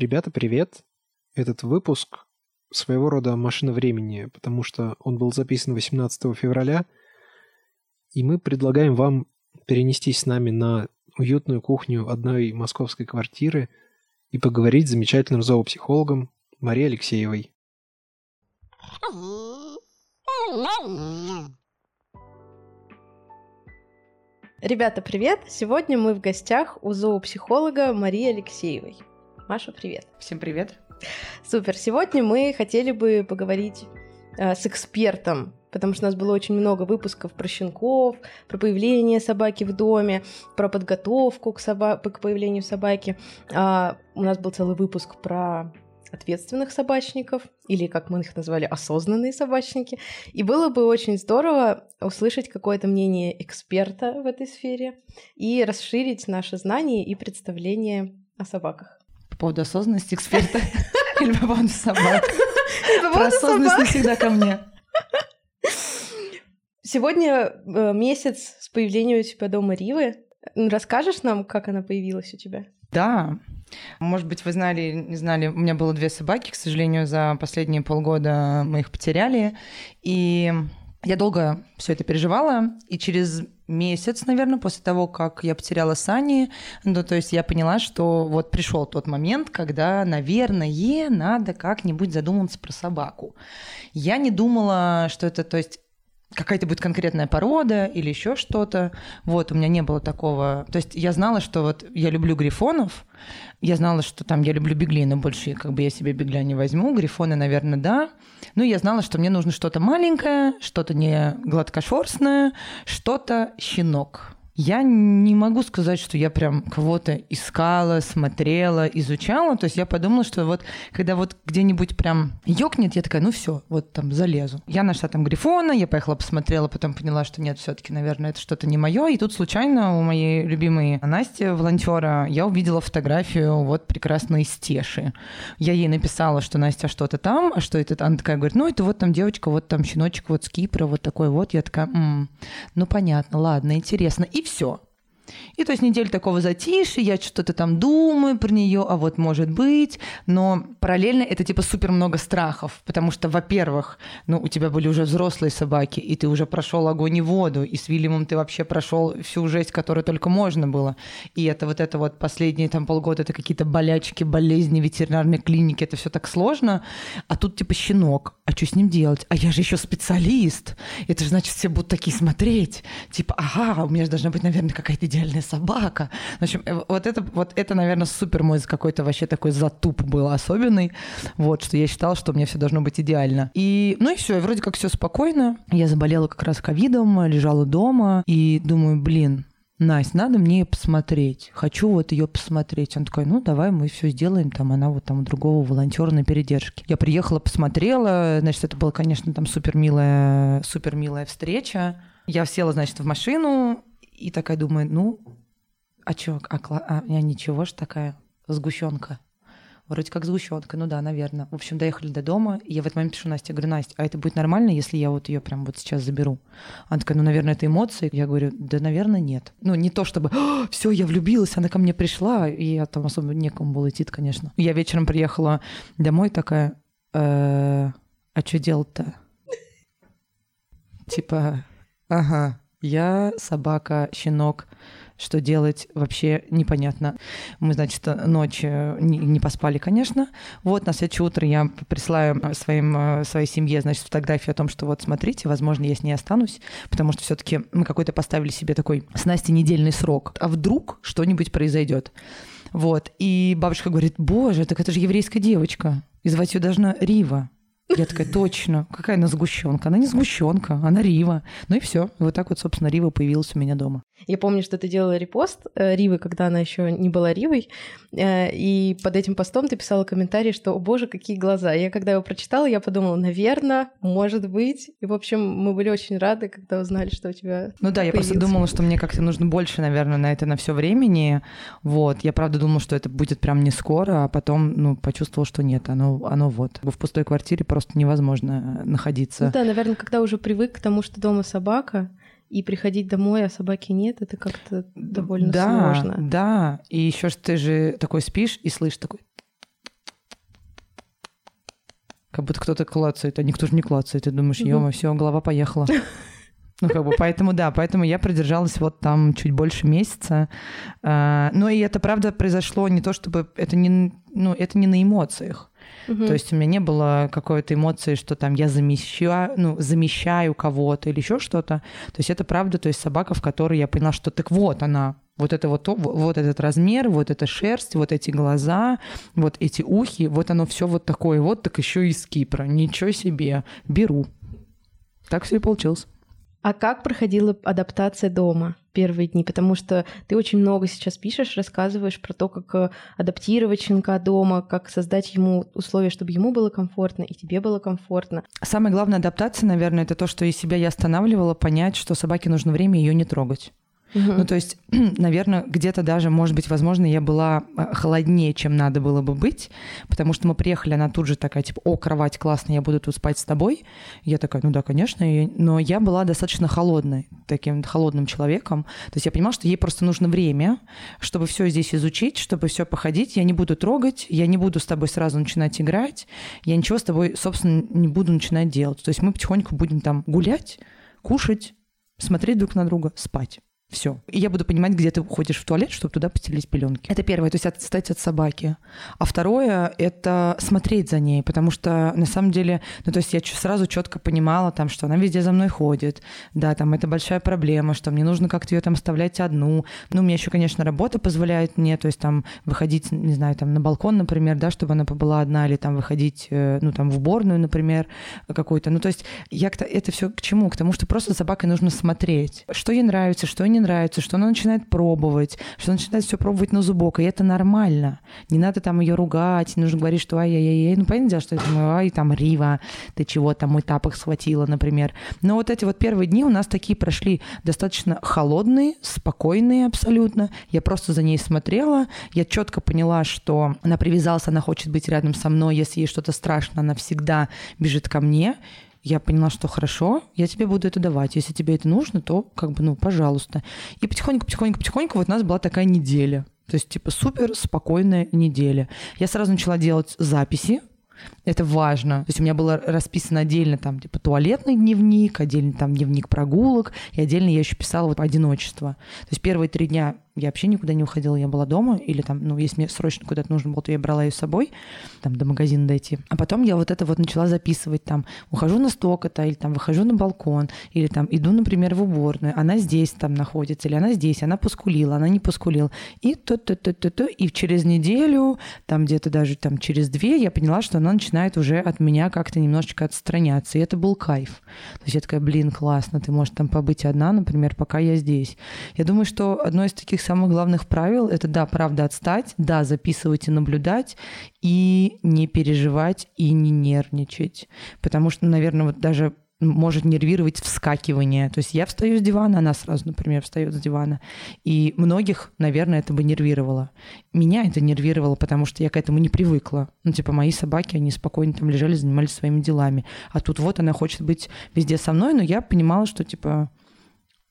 Ребята, привет! Этот выпуск своего рода машина времени, потому что он был записан 18 февраля, и мы предлагаем вам перенестись с нами на уютную кухню одной московской квартиры и поговорить с замечательным зоопсихологом Марией Алексеевой. Ребята, привет! Сегодня мы в гостях у зоопсихолога Марии Алексеевой. Маша, привет! Всем привет! Супер! Сегодня мы хотели бы поговорить э, с экспертом, потому что у нас было очень много выпусков про щенков, про появление собаки в доме, про подготовку к, соба- к появлению собаки. А, у нас был целый выпуск про ответственных собачников, или, как мы их назвали, осознанные собачники. И было бы очень здорово услышать какое-то мнение эксперта в этой сфере и расширить наши знания и представление о собаках. По поводу осознанности эксперта или по поводу собак? Про осознанность не всегда ко мне. Сегодня э, месяц с появлением у тебя дома Ривы. Расскажешь нам, как она появилась у тебя? Да, может быть, вы знали, не знали, у меня было две собаки, к сожалению, за последние полгода мы их потеряли. И я долго все это переживала, и через месяц, наверное, после того, как я потеряла Сани, ну, то есть я поняла, что вот пришел тот момент, когда, наверное, надо как-нибудь задуматься про собаку. Я не думала, что это, то есть какая-то будет конкретная порода или еще что-то. Вот, у меня не было такого. То есть я знала, что вот я люблю грифонов, я знала, что там я люблю бегли, но больше как бы я себе бегля не возьму. Грифоны, наверное, да. Ну, я знала, что мне нужно что-то маленькое, что-то не гладкошерстное, что-то щенок. Я не могу сказать, что я прям кого-то искала, смотрела, изучала. То есть я подумала, что вот когда вот где-нибудь прям ёкнет, я такая, ну все, вот там залезу. Я нашла там Грифона, я поехала, посмотрела, потом поняла, что нет, все-таки, наверное, это что-то не мое. И тут случайно у моей любимой Насти, волонтера, я увидела фотографию вот прекрасной Стеши. Я ей написала, что Настя что-то там, а что это? Она такая говорит, ну это вот там девочка, вот там щеночек, вот с Кипра, вот такой вот. Я такая, м-м, ну понятно, ладно, интересно. И все. И то есть неделю такого затишья, я что-то там думаю про нее, а вот может быть, но параллельно это типа супер много страхов, потому что, во-первых, ну у тебя были уже взрослые собаки, и ты уже прошел огонь и воду, и с Вильямом ты вообще прошел всю жесть, которую только можно было. И это вот это вот последние там полгода, это какие-то болячки, болезни, ветеринарной клиники, это все так сложно. А тут типа щенок, а что с ним делать? А я же еще специалист. Это же значит, все будут такие смотреть. Типа, ага, у меня же должна быть, наверное, какая-то идеальная собака. В общем, э, вот это, вот это, наверное, супер мой какой-то вообще такой затуп был особенный. Вот, что я считала, что у меня все должно быть идеально. И, ну и все, вроде как все спокойно. Я заболела как раз ковидом, лежала дома и думаю, блин, Настя, надо мне посмотреть. Хочу вот ее посмотреть. Он такой, ну давай мы все сделаем. Там она вот там у другого волонтера на передержке. Я приехала, посмотрела. Значит, это была, конечно, там супер милая, супер милая встреча. Я села, значит, в машину и такая думаю, ну, а чё, а, а я ничего ж такая сгущенка. Вроде как сгущенка, ну да, наверное. В общем, доехали до дома, и я в этот момент пишу Насте, говорю, Настя, а это будет нормально, если я вот ее прям вот сейчас заберу? Она такая, ну, наверное, это эмоции. Я говорю, да, наверное, нет. Ну, не то чтобы, все, я влюбилась, она ко мне пришла, и я там особо некому было идти, конечно. Я вечером приехала домой такая, «Э, а что делать-то? Типа, ага, я собака, щенок, что делать вообще непонятно. Мы, значит, ночь э, не, не поспали, конечно. Вот на следующее утро я присылаю своим, э, своей семье, значит, фотографию о том, что вот смотрите, возможно, я с ней останусь, потому что все-таки мы какой-то поставили себе такой с Настей недельный срок. А вдруг что-нибудь произойдет? Вот. И бабушка говорит, боже, так это же еврейская девочка. И звать ее должна Рива. Я такая, точно, какая она сгущенка? Она не сгущенка, она Рива. Ну и все. Вот так вот, собственно, Рива появилась у меня дома. Я помню, что ты делала репост э, Ривы, когда она еще не была Ривой, э, и под этим постом ты писала комментарий, что, о боже, какие глаза. Я когда его прочитала, я подумала, наверное, может быть. И, в общем, мы были очень рады, когда узнали, что у тебя Ну да, я просто думала, что мне как-то нужно больше, наверное, на это на все времени. Вот. Я правда думала, что это будет прям не скоро, а потом, ну, почувствовала, что нет, оно, оно вот. В пустой квартире просто невозможно находиться. Ну да, наверное, когда уже привык к тому, что дома собака, и приходить домой, а собаки нет, это как-то довольно да, сложно. Да, и еще что ты же такой спишь и слышишь такой... Как будто кто-то клацает, а никто же не клацает. Ты думаешь, ё все, голова поехала. Ну, как бы, поэтому, да, поэтому я продержалась вот там чуть больше месяца. А, но и это, правда, произошло не то, чтобы... Это не, ну, это не на эмоциях. Угу. То есть у меня не было какой-то эмоции, что там я замещаю, ну, замещаю кого-то или еще что-то. То есть это правда, то есть собака, в которой я поняла, что так вот она, вот это вот, вот этот размер, вот эта шерсть, вот эти глаза, вот эти ухи, вот оно все вот такое, вот так еще из Кипра. Ничего себе, беру. Так все и получилось. А как проходила адаптация дома первые дни? Потому что ты очень много сейчас пишешь, рассказываешь про то, как э, адаптировать щенка дома, как создать ему условия, чтобы ему было комфортно и тебе было комфортно. Самая главная адаптация, наверное, это то, что из себя я останавливала, понять, что собаке нужно время ее не трогать. Угу. Ну, то есть, наверное, где-то даже, может быть, возможно, я была а, холоднее, чем надо было бы быть, потому что мы приехали, она тут же такая, типа, о, кровать классная, я буду тут спать с тобой. Я такая, ну да, конечно, но я была достаточно холодной, таким холодным человеком. То есть я понимала, что ей просто нужно время, чтобы все здесь изучить, чтобы все походить. Я не буду трогать, я не буду с тобой сразу начинать играть, я ничего с тобой, собственно, не буду начинать делать. То есть мы потихоньку будем там гулять, кушать, смотреть друг на друга, спать. Все. И я буду понимать, где ты уходишь в туалет, чтобы туда постелить пеленки. Это первое, то есть отстать от собаки. А второе — это смотреть за ней, потому что на самом деле, ну то есть я сразу четко понимала, там, что она везде за мной ходит, да, там это большая проблема, что мне нужно как-то ее там оставлять одну. Ну, меня еще, конечно, работа позволяет мне, то есть там выходить, не знаю, там на балкон, например, да, чтобы она побыла одна, или там выходить, э, ну, там в уборную, например, какую-то. Ну, то есть я это все к чему? К тому, что просто собакой нужно смотреть, что ей нравится, что ей не нравится, что она начинает пробовать, что она начинает все пробовать на зубок, и это нормально. Не надо там ее ругать, не нужно говорить, что ай-яй-яй. Ну, понятное дело, что я думаю, ай, там, Рива, ты чего там мой тапок схватила, например. Но вот эти вот первые дни у нас такие прошли достаточно холодные, спокойные абсолютно. Я просто за ней смотрела, я четко поняла, что она привязалась, она хочет быть рядом со мной, если ей что-то страшно, она всегда бежит ко мне я поняла, что хорошо, я тебе буду это давать. Если тебе это нужно, то как бы, ну, пожалуйста. И потихоньку, потихоньку, потихоньку вот у нас была такая неделя. То есть, типа, супер спокойная неделя. Я сразу начала делать записи, это важно. То есть у меня было расписано отдельно там типа туалетный дневник, отдельно там дневник прогулок, и отдельно я еще писала вот одиночество. То есть первые три дня я вообще никуда не уходила, я была дома, или там, ну, если мне срочно куда-то нужно было, то я брала ее с собой, там, до магазина дойти. А потом я вот это вот начала записывать, там, ухожу на сток-то, или там, выхожу на балкон, или там, иду, например, в уборную, она здесь там находится, или она здесь, она поскулила, она не поскулила. И то то то то то и через неделю, там, где-то даже там через две, я поняла, что она начинает уже от меня как-то немножечко отстраняться, и это был кайф. То есть я такая, блин, классно, ты можешь там побыть одна, например, пока я здесь. Я думаю, что одно из таких самых главных правил — это, да, правда, отстать, да, записывать и наблюдать, и не переживать, и не нервничать. Потому что, наверное, вот даже может нервировать вскакивание. То есть я встаю с дивана, она сразу, например, встает с дивана. И многих, наверное, это бы нервировало. Меня это нервировало, потому что я к этому не привыкла. Ну, типа, мои собаки, они спокойно там лежали, занимались своими делами. А тут вот она хочет быть везде со мной, но я понимала, что, типа,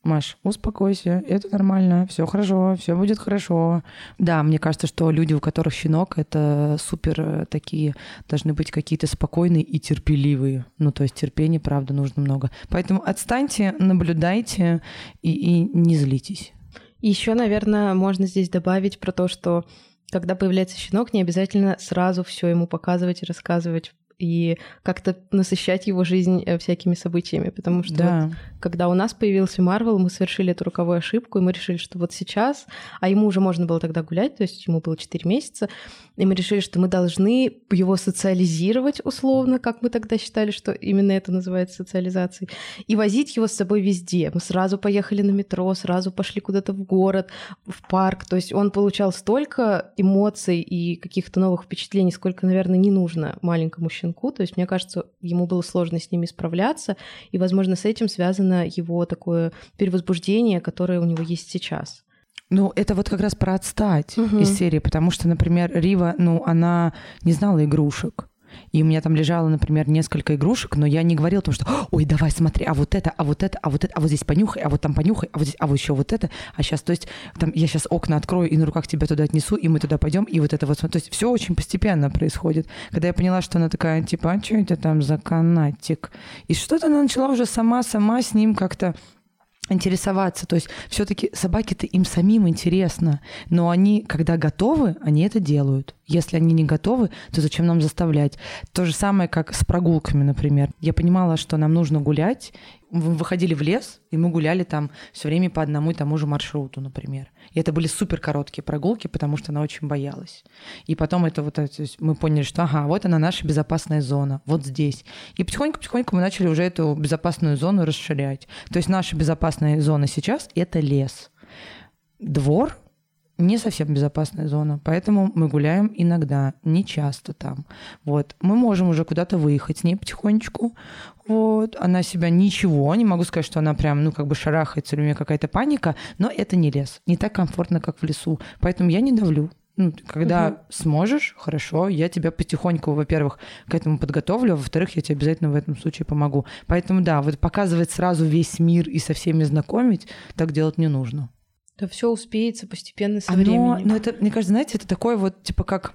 Маш, успокойся, это нормально, все хорошо, все будет хорошо. Да, мне кажется, что люди, у которых щенок, это супер э, такие, должны быть какие-то спокойные и терпеливые. Ну, то есть терпения, правда, нужно много. Поэтому отстаньте, наблюдайте и, и не злитесь. Еще, наверное, можно здесь добавить про то, что когда появляется щенок, не обязательно сразу все ему показывать и рассказывать и как-то насыщать его жизнь э, всякими событиями, потому что да. вот, когда у нас появился Марвел, мы совершили эту роковую ошибку, и мы решили, что вот сейчас, а ему уже можно было тогда гулять, то есть ему было 4 месяца, и мы решили, что мы должны его социализировать условно, как мы тогда считали, что именно это называется социализацией, и возить его с собой везде. Мы сразу поехали на метро, сразу пошли куда-то в город, в парк, то есть он получал столько эмоций и каких-то новых впечатлений, сколько, наверное, не нужно маленькому щенку щенку. То есть, мне кажется, ему было сложно с ними справляться, и, возможно, с этим связано его такое перевозбуждение, которое у него есть сейчас. Ну, это вот как раз про отстать угу. из серии, потому что, например, Рива, ну, она не знала игрушек. И у меня там лежало, например, несколько игрушек, но я не говорила о том, что «Ой, давай, смотри, а вот это, а вот это, а вот это, а вот здесь понюхай, а вот там понюхай, а вот здесь, а вот еще вот это, а сейчас, то есть, там, я сейчас окна открою и на руках тебя туда отнесу, и мы туда пойдем, и вот это вот, то есть все очень постепенно происходит. Когда я поняла, что она такая, типа, а что это там за канатик? И что-то она начала уже сама-сама с ним как-то интересоваться. То есть все-таки собаки-то им самим интересно, но они, когда готовы, они это делают. Если они не готовы, то зачем нам заставлять? То же самое, как с прогулками, например. Я понимала, что нам нужно гулять, выходили в лес, и мы гуляли там все время по одному и тому же маршруту, например. И это были супер короткие прогулки, потому что она очень боялась. И потом это вот, есть мы поняли, что ага, вот она наша безопасная зона, вот здесь. И потихоньку-потихоньку мы начали уже эту безопасную зону расширять. То есть наша безопасная зона сейчас — это лес. Двор не совсем безопасная зона, поэтому мы гуляем иногда, не часто там. Вот. Мы можем уже куда-то выехать с ней потихонечку. Вот. Она себя ничего, не могу сказать, что она прям, ну, как бы шарахается, или у нее какая-то паника, но это не лес, не так комфортно, как в лесу. Поэтому я не давлю. Ну, когда угу. сможешь, хорошо, я тебя потихоньку, во-первых, к этому подготовлю, а во-вторых, я тебе обязательно в этом случае помогу. Поэтому да, вот показывать сразу весь мир и со всеми знакомить, так делать не нужно. Да все успеется постепенно со Оно, временем. Ну, это, мне кажется, знаете, это такое вот, типа, как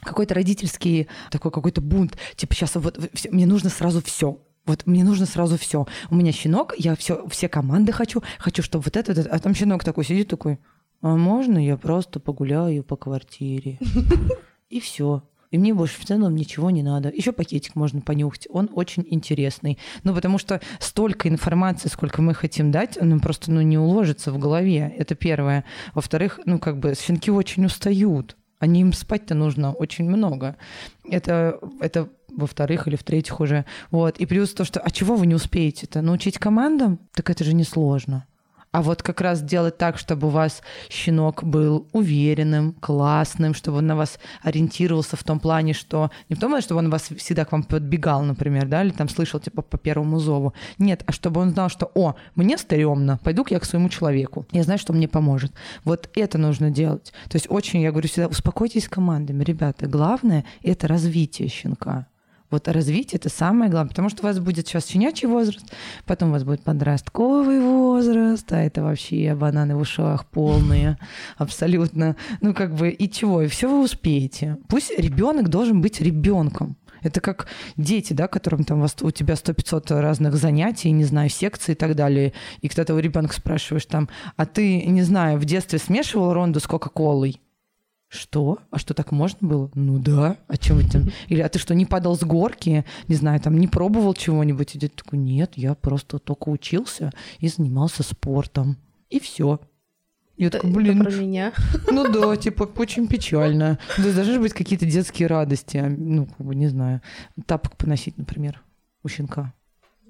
какой-то родительский такой какой-то бунт. Типа, сейчас вот мне нужно сразу все. Вот мне нужно сразу все. У меня щенок, я все, все команды хочу, хочу, чтобы вот это, вот это. А там щенок такой сидит такой, а можно я просто погуляю по квартире? И все. И мне больше в целом ничего не надо. Еще пакетик можно понюхать. Он очень интересный. Ну, потому что столько информации, сколько мы хотим дать, он просто ну, не уложится в голове. Это первое. Во-вторых, ну, как бы щенки очень устают. Они им спать-то нужно очень много. Это, это во-вторых или в-третьих уже. Вот. И плюс то, что а чего вы не успеете-то? Научить командам? Так это же несложно а вот как раз делать так, чтобы у вас щенок был уверенным, классным, чтобы он на вас ориентировался в том плане, что не в том чтобы он вас всегда к вам подбегал, например, да, или там слышал типа по первому зову. Нет, а чтобы он знал, что, о, мне стрёмно, пойду-ка я к своему человеку. Я знаю, что мне поможет. Вот это нужно делать. То есть очень, я говорю всегда, успокойтесь командами, ребята. Главное — это развитие щенка. Вот развитие это самое главное, потому что у вас будет сейчас щенячий возраст, потом у вас будет подростковый возраст, а это вообще бананы в ушах полные, абсолютно. Ну, как бы, и чего, и все вы успеете. Пусть ребенок должен быть ребенком. Это как дети, да, которым там у тебя 100-500 разных занятий, не знаю, секций и так далее. И когда ты у ребенка спрашиваешь там, а ты, не знаю, в детстве смешивал ронду с Кока-Колой? Что? А что так можно было? Ну да. А чем там? Или а ты что, не падал с горки? Не знаю, там не пробовал чего-нибудь? И дед такой, нет, я просто только учился и занимался спортом. И все. Я это, такой, блин. Это про меня. Ну да, типа, очень печально. То есть должны быть какие-то детские радости. А, ну, как бы, не знаю. Тапок поносить, например, у щенка.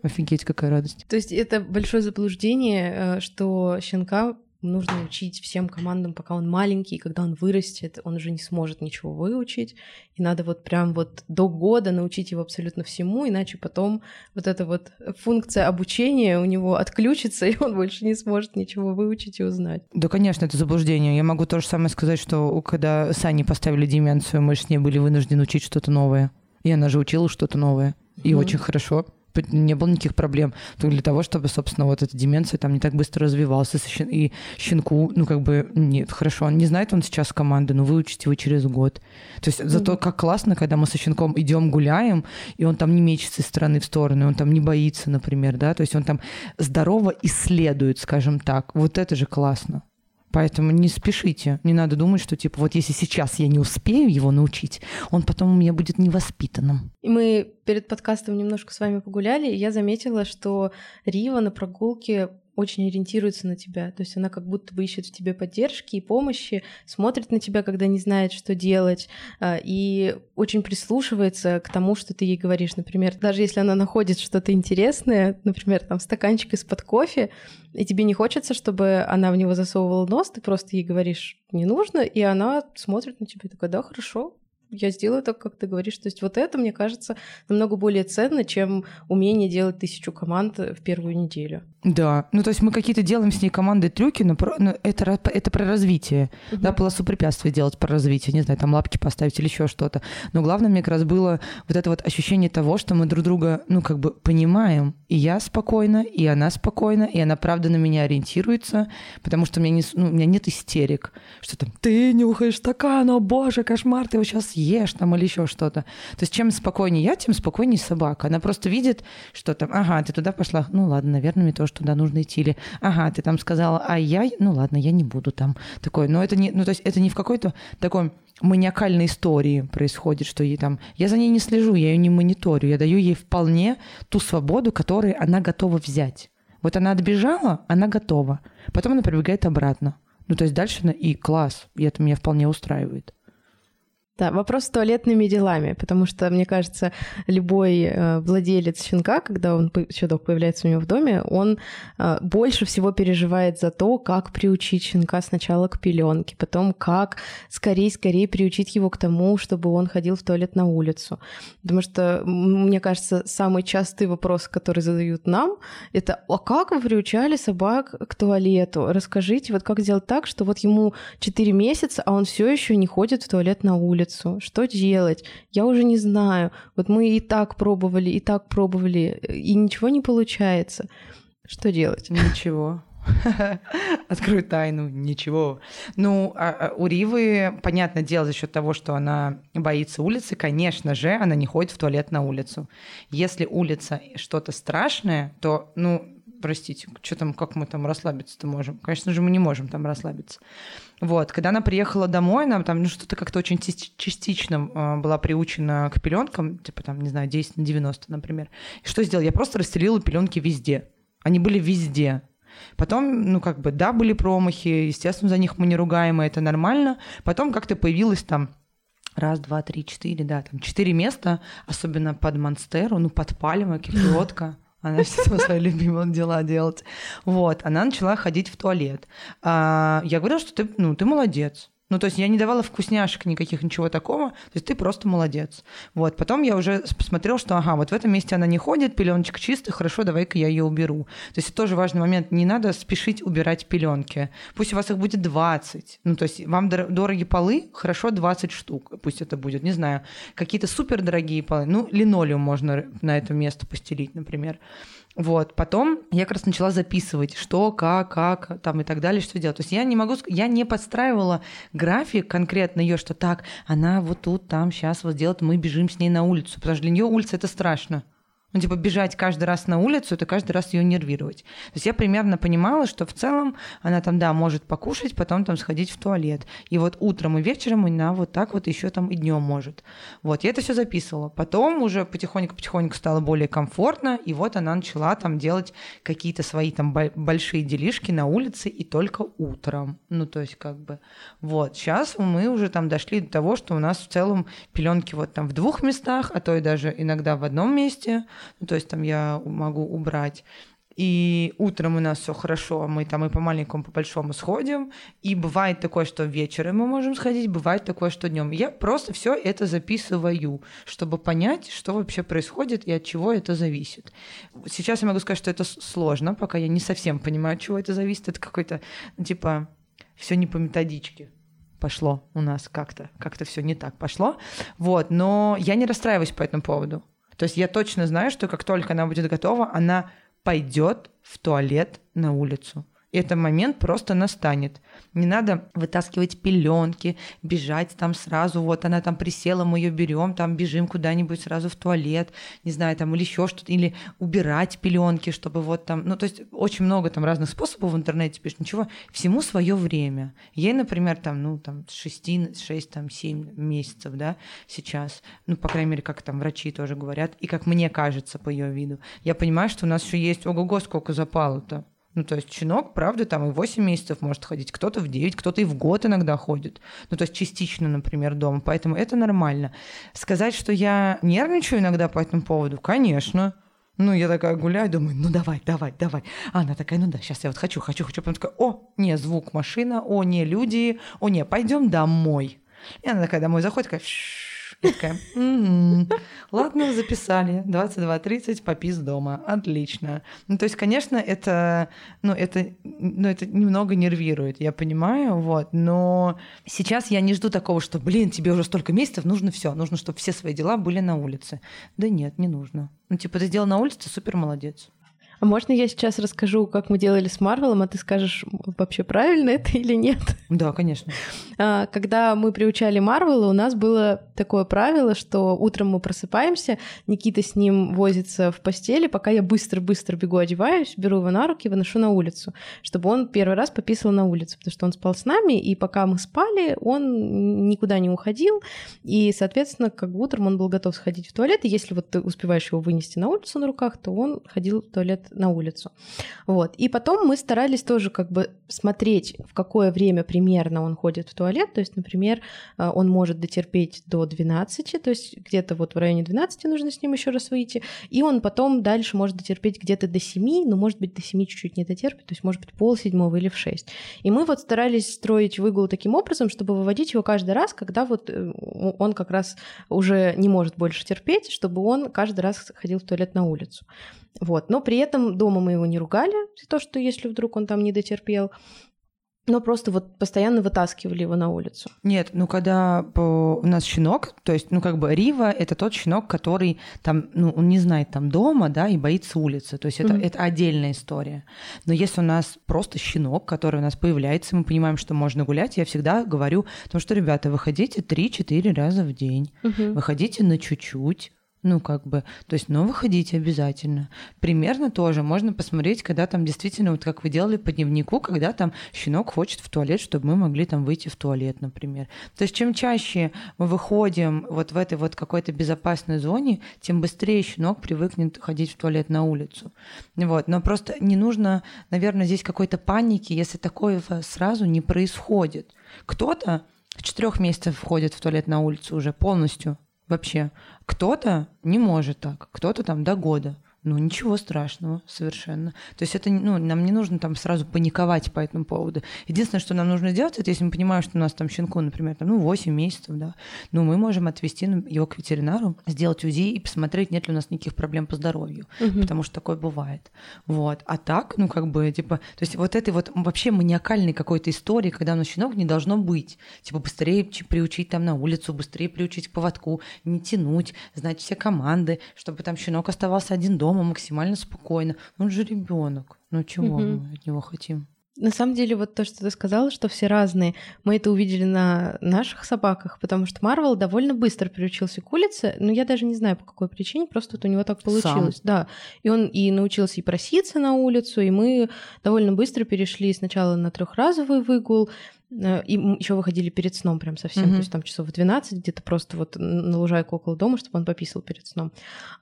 Офигеть, какая радость. То есть это большое заблуждение, э, что щенка нужно учить всем командам, пока он маленький, и когда он вырастет, он уже не сможет ничего выучить, и надо вот прям вот до года научить его абсолютно всему, иначе потом вот эта вот функция обучения у него отключится, и он больше не сможет ничего выучить и узнать. Да, конечно, это заблуждение. Я могу то же самое сказать, что когда Сани поставили деменцию, мы с ней были вынуждены учить что-то новое. И она же учила что-то новое. И mm. очень хорошо не было никаких проблем. Только для того, чтобы, собственно, вот эта деменция там не так быстро развивалась. И щенку, ну, как бы, нет, хорошо, он не знает он сейчас команды, но выучите его через год. То есть зато как классно, когда мы со щенком идем гуляем, и он там не мечется из стороны в сторону, он там не боится, например, да, то есть он там здорово исследует, скажем так. Вот это же классно. Поэтому не спешите. Не надо думать, что типа вот если сейчас я не успею его научить, он потом у меня будет невоспитанным. И мы перед подкастом немножко с вами погуляли, и я заметила, что Рива на прогулке очень ориентируется на тебя. То есть она как будто бы ищет в тебе поддержки и помощи, смотрит на тебя, когда не знает, что делать, а, и очень прислушивается к тому, что ты ей говоришь. Например, даже если она находит что-то интересное, например, там стаканчик из-под кофе, и тебе не хочется, чтобы она в него засовывала нос, ты просто ей говоришь «не нужно», и она смотрит на тебя и такая «да, хорошо, я сделаю так, как ты говоришь. То есть вот это, мне кажется, намного более ценно, чем умение делать тысячу команд в первую неделю. Да, ну то есть мы какие-то делаем с ней команды трюки, но, про, но это, это про развитие. Угу. Да, полосу препятствий делать про развитие, не знаю, там лапки поставить или еще что-то. Но главное мне как раз было вот это вот ощущение того, что мы друг друга, ну как бы понимаем. И я спокойно, и она спокойна, и она правда на меня ориентируется, потому что у меня, не, ну, у меня нет истерик, что там ты нюхаешь стакан, о боже, кошмар, ты его сейчас съешь там или еще что-то. То есть чем спокойнее я, тем спокойнее собака. Она просто видит, что там, ага, ты туда пошла, ну ладно, наверное, мне тоже туда нужно идти. Или, ага, ты там сказала, а я, ну ладно, я не буду там. Такое, но это не, ну то есть это не в какой-то такой маниакальной истории происходит, что ей там... Я за ней не слежу, я ее не мониторю, я даю ей вполне ту свободу, которую она готова взять. Вот она отбежала, она готова. Потом она прибегает обратно. Ну, то есть дальше она и класс, и это меня вполне устраивает. Да, вопрос с туалетными делами, потому что, мне кажется, любой э, владелец щенка, когда он щенок появляется у него в доме, он э, больше всего переживает за то, как приучить щенка сначала к пеленке, потом как скорее-скорее приучить его к тому, чтобы он ходил в туалет на улицу. Потому что, мне кажется, самый частый вопрос, который задают нам, это «А как вы приучали собак к туалету? Расскажите, вот как сделать так, что вот ему 4 месяца, а он все еще не ходит в туалет на улицу?» Улицу, что делать? Я уже не знаю. Вот мы и так пробовали, и так пробовали, и ничего не получается. Что делать? Ничего. Открою тайну, ничего. Ну, а, а у Ривы, понятное дело, за счет того, что она боится улицы, конечно же, она не ходит в туалет на улицу. Если улица что-то страшное, то, ну, простите, что там, как мы там расслабиться-то можем? Конечно же, мы не можем там расслабиться. Вот, когда она приехала домой, она там ну, что-то как-то очень частично э, была приучена к пеленкам, типа там, не знаю, 10 на 90, например. И что сделала? Я просто расстелила пеленки везде. Они были везде. Потом, ну, как бы, да, были промахи, естественно, за них мы не ругаем, и это нормально. Потом как-то появилось там раз, два, три, четыре, да, там четыре места, особенно под Монстеру, ну, под Пальмой, кислотка. Она все свои любимые дела делать. Вот, она начала ходить в туалет. А, я говорила, что ты, ну, ты молодец. Ну, то есть я не давала вкусняшек никаких, ничего такого. То есть ты просто молодец. Вот. Потом я уже посмотрела, что, ага, вот в этом месте она не ходит, пеленочка чистая, хорошо, давай-ка я ее уберу. То есть это тоже важный момент. Не надо спешить убирать пеленки. Пусть у вас их будет 20. Ну, то есть вам дороги полы, хорошо, 20 штук. Пусть это будет, не знаю, какие-то супер дорогие полы. Ну, линолеум можно на это место постелить, например. Вот, потом я как раз начала записывать, что, как, как, там и так далее, что делать. То есть я не могу, я не подстраивала график конкретно ее, что так, она вот тут, там, сейчас вот сделает, мы бежим с ней на улицу, потому что для нее улица это страшно. Ну, типа, бежать каждый раз на улицу, это каждый раз ее нервировать. То есть я примерно понимала, что в целом она там, да, может покушать, потом там сходить в туалет. И вот утром и вечером она вот так вот еще там и днем может. Вот, я это все записывала. Потом уже потихоньку-потихоньку стало более комфортно, и вот она начала там делать какие-то свои там большие делишки на улице и только утром. Ну, то есть как бы вот. Сейчас мы уже там дошли до того, что у нас в целом пеленки вот там в двух местах, а то и даже иногда в одном месте – ну, то есть там я могу убрать. И утром у нас все хорошо, мы там и по маленькому, по большому сходим. И бывает такое, что вечером мы можем сходить, бывает такое, что днем. Я просто все это записываю, чтобы понять, что вообще происходит и от чего это зависит. Сейчас я могу сказать, что это сложно, пока я не совсем понимаю, от чего это зависит. Это какой-то, ну, типа, все не по методичке пошло у нас как-то, как-то все не так пошло. Вот, но я не расстраиваюсь по этому поводу. То есть я точно знаю, что как только она будет готова, она пойдет в туалет на улицу этот момент просто настанет. Не надо вытаскивать пеленки, бежать там сразу, вот она там присела, мы ее берем, там бежим куда-нибудь сразу в туалет, не знаю, там или еще что-то, или убирать пеленки, чтобы вот там, ну то есть очень много там разных способов в интернете пишут, ничего, всему свое время. Ей, например, там, ну там 6, 6 там 7 месяцев, да, сейчас, ну по крайней мере, как там врачи тоже говорят, и как мне кажется по ее виду. Я понимаю, что у нас еще есть, ого-го, сколько запало-то. Ну, то есть щенок, правда, там и 8 месяцев может ходить, кто-то в 9, кто-то и в год иногда ходит. Ну, то есть частично, например, дома. Поэтому это нормально. Сказать, что я нервничаю иногда по этому поводу, конечно. Ну, я такая гуляю, думаю, ну давай, давай, давай. А она такая, ну да, сейчас я вот хочу, хочу, хочу. Потом такая, о, не, звук машина, о, не, люди, о, не, пойдем домой. И она такая домой заходит, такая, Такая, «М-м, ладно, записали, 22.30, попис дома, отлично. Ну, то есть, конечно, это, ну, это, ну, это немного нервирует, я понимаю, вот, но сейчас я не жду такого, что, блин, тебе уже столько месяцев, нужно все, нужно, чтобы все свои дела были на улице. Да нет, не нужно. Ну, типа, ты сделал на улице, супер молодец. А можно я сейчас расскажу, как мы делали с Марвелом, а ты скажешь, вообще правильно это или нет? Да, конечно. А, когда мы приучали Марвела, у нас было такое правило, что утром мы просыпаемся, Никита с ним возится в постели, пока я быстро-быстро бегу, одеваюсь, беру его на руки, выношу на улицу, чтобы он первый раз пописал на улице, потому что он спал с нами, и пока мы спали, он никуда не уходил, и, соответственно, как бы утром он был готов сходить в туалет, и если вот ты успеваешь его вынести на улицу на руках, то он ходил в туалет на улицу. Вот. И потом мы старались тоже как бы смотреть, в какое время примерно он ходит в туалет. То есть, например, э, он может дотерпеть до 12, то есть где-то вот в районе 12 нужно с ним еще раз выйти. И он потом дальше может дотерпеть где-то до 7, но может быть до 7 чуть-чуть не дотерпит, то есть может быть пол седьмого или в 6. И мы вот старались строить выгул таким образом, чтобы выводить его каждый раз, когда вот э, он как раз уже не может больше терпеть, чтобы он каждый раз ходил в туалет на улицу. Вот. Но при этом дома мы его не ругали за то, что если вдруг он там не дотерпел, но просто вот постоянно вытаскивали его на улицу. Нет, ну когда по... у нас щенок, то есть, ну как бы Рива это тот щенок, который там, ну он не знает там дома, да, и боится улицы, то есть это, mm-hmm. это отдельная история. Но если у нас просто щенок, который у нас появляется, мы понимаем, что можно гулять, я всегда говорю, потому что, ребята, выходите 3-4 раза в день, mm-hmm. выходите на чуть-чуть, ну, как бы, то есть, но выходите обязательно. Примерно тоже можно посмотреть, когда там действительно, вот как вы делали по дневнику, когда там щенок хочет в туалет, чтобы мы могли там выйти в туалет, например. То есть, чем чаще мы выходим вот в этой вот какой-то безопасной зоне, тем быстрее щенок привыкнет ходить в туалет на улицу. Вот. Но просто не нужно, наверное, здесь какой-то паники, если такое сразу не происходит. Кто-то в четырех месяцев входит в туалет на улицу уже полностью вообще. Кто-то не может так, кто-то там до года. Ну, ничего страшного совершенно. То есть это, ну, нам не нужно там сразу паниковать по этому поводу. Единственное, что нам нужно сделать, это если мы понимаем, что у нас там щенку, например, там, ну, 8 месяцев, да, ну, мы можем отвезти его к ветеринару, сделать УЗИ и посмотреть, нет ли у нас никаких проблем по здоровью, угу. потому что такое бывает. Вот. А так, ну, как бы, типа, то есть вот этой вот вообще маниакальной какой-то истории, когда у нас щенок не должно быть. Типа, быстрее приучить там на улицу, быстрее приучить к поводку, не тянуть, знать все команды, чтобы там щенок оставался один дома, дома максимально спокойно. Он же ребенок. Ну чего угу. мы от него хотим? На самом деле, вот то, что ты сказала, что все разные, мы это увидели на наших собаках, потому что Марвел довольно быстро приучился к улице, но я даже не знаю, по какой причине, просто вот у него так получилось. Сам. Да, и он и научился и проситься на улицу, и мы довольно быстро перешли сначала на трехразовый выгул, э, и еще выходили перед сном прям совсем, mm-hmm. то есть там часов в 12 где-то просто вот на лужайку около дома, чтобы он пописал перед сном.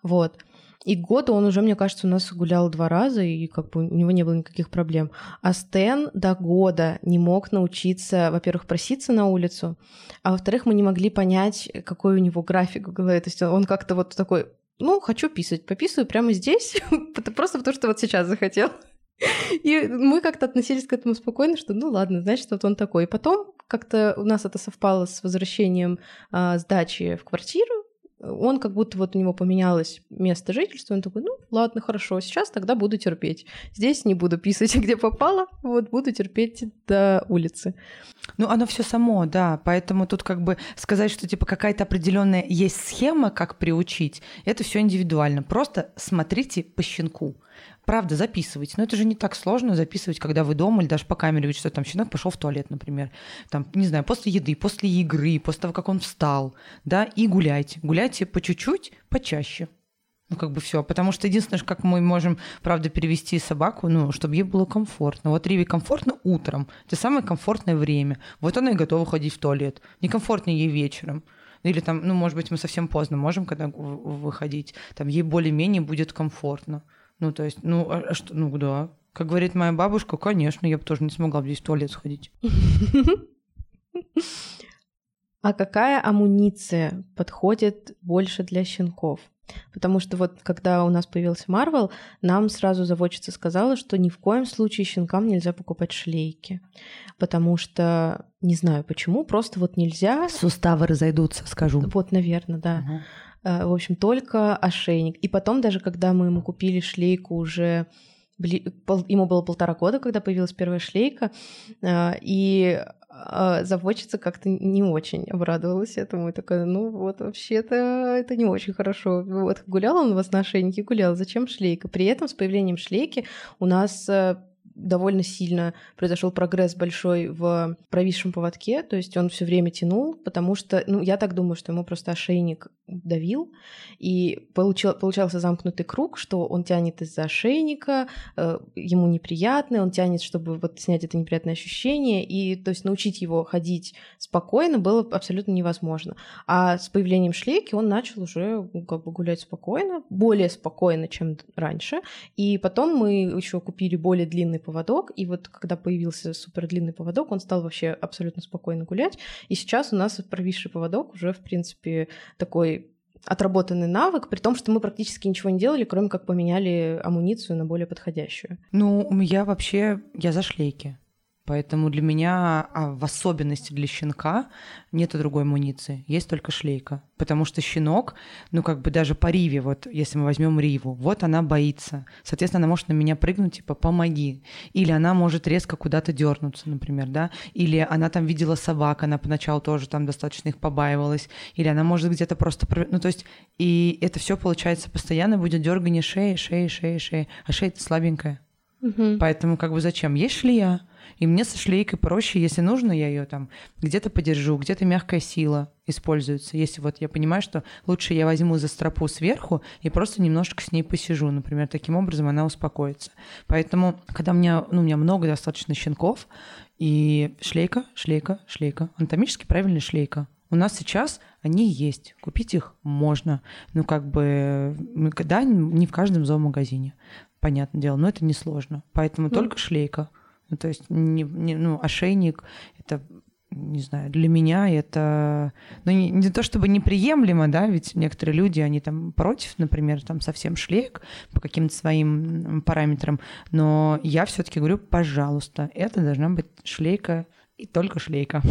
Вот. И года он уже, мне кажется, у нас гулял два раза, и как бы у него не было никаких проблем. А Стэн до года не мог научиться, во-первых, проситься на улицу, а во-вторых, мы не могли понять, какой у него график в голове. То есть он как-то вот такой, ну, хочу писать, пописываю прямо здесь, просто потому что вот сейчас захотел. И мы как-то относились к этому спокойно, что ну ладно, значит, вот он такой. И потом как-то у нас это совпало с возвращением а, сдачи в квартиру, он как будто вот у него поменялось место жительства, он такой, ну ладно, хорошо, сейчас тогда буду терпеть. Здесь не буду писать, где попало, вот буду терпеть до улицы. Ну, оно все само, да, поэтому тут как бы сказать, что типа какая-то определенная есть схема, как приучить, это все индивидуально. Просто смотрите по щенку правда, записывайте. Но это же не так сложно записывать, когда вы дома или даже по камере видите, что там щенок пошел в туалет, например. Там, не знаю, после еды, после игры, после того, как он встал, да, и гуляйте. Гуляйте по чуть-чуть, почаще. Ну, как бы все. Потому что единственное, как мы можем, правда, перевести собаку, ну, чтобы ей было комфортно. Вот Риве комфортно утром. Это самое комфортное время. Вот она и готова ходить в туалет. Некомфортнее ей вечером. Или там, ну, может быть, мы совсем поздно можем, когда выходить. Там ей более-менее будет комфортно. Ну, то есть, ну, а, а что, ну, да. Как говорит моя бабушка, конечно, я бы тоже не смогла здесь в туалет сходить. А какая амуниция подходит больше для щенков? Потому что вот когда у нас появился Марвел, нам сразу заводчица сказала, что ни в коем случае щенкам нельзя покупать шлейки. Потому что, не знаю почему, просто вот нельзя. Суставы разойдутся, скажу. Вот, наверное, да. Ага. В общем, только ошейник. И потом даже, когда мы ему купили шлейку уже ему было полтора года, когда появилась первая шлейка, а, и а, заводчица как-то не очень обрадовалась этому. И такая, ну вот, вообще-то это не очень хорошо. Вот гулял он у вас на ошейнике, гулял, зачем шлейка? При этом с появлением шлейки у нас э, довольно сильно произошел прогресс большой в провисшем поводке, то есть он все время тянул, потому что, ну, я так думаю, что ему просто ошейник давил, и получил, получался замкнутый круг, что он тянет из-за ошейника, э, ему неприятно, он тянет, чтобы вот снять это неприятное ощущение, и то есть научить его ходить спокойно было абсолютно невозможно. А с появлением шлейки он начал уже ну, как бы гулять спокойно, более спокойно, чем раньше, и потом мы еще купили более длинный поводок, и вот когда появился супер длинный поводок, он стал вообще абсолютно спокойно гулять, и сейчас у нас провисший поводок уже, в принципе, такой отработанный навык, при том, что мы практически ничего не делали, кроме как поменяли амуницию на более подходящую. Ну, я вообще, я за шлейки. Поэтому для меня, а в особенности для щенка, нет другой амуниции. Есть только шлейка. Потому что щенок, ну как бы даже по Риве, вот если мы возьмем Риву, вот она боится. Соответственно, она может на меня прыгнуть, типа, помоги. Или она может резко куда-то дернуться, например, да. Или она там видела собак, она поначалу тоже там достаточно их побаивалась. Или она может где-то просто... Ну то есть, и это все получается постоянно будет дергание шеи, шеи, шеи, шеи. А шея-то слабенькая. Угу. Поэтому как бы зачем? Есть шлея, и мне со шлейкой проще, если нужно, я ее там где-то подержу, где-то мягкая сила используется. Если вот я понимаю, что лучше я возьму за стропу сверху и просто немножко с ней посижу, например, таким образом она успокоится. Поэтому, когда у меня, ну, у меня много достаточно щенков, и шлейка, шлейка, шлейка, анатомически правильная шлейка. У нас сейчас они есть, купить их можно. Ну, как бы, да, не в каждом зоомагазине, понятное дело, но это несложно. Поэтому ну, только шлейка. Ну, то есть, не, не, ну, ошейник — это не знаю, для меня это, ну, не, не то чтобы неприемлемо, да, ведь некоторые люди, они там против, например, там совсем шлейк по каким-то своим параметрам, но я все-таки говорю, пожалуйста, это должна быть шлейка и только шлейка.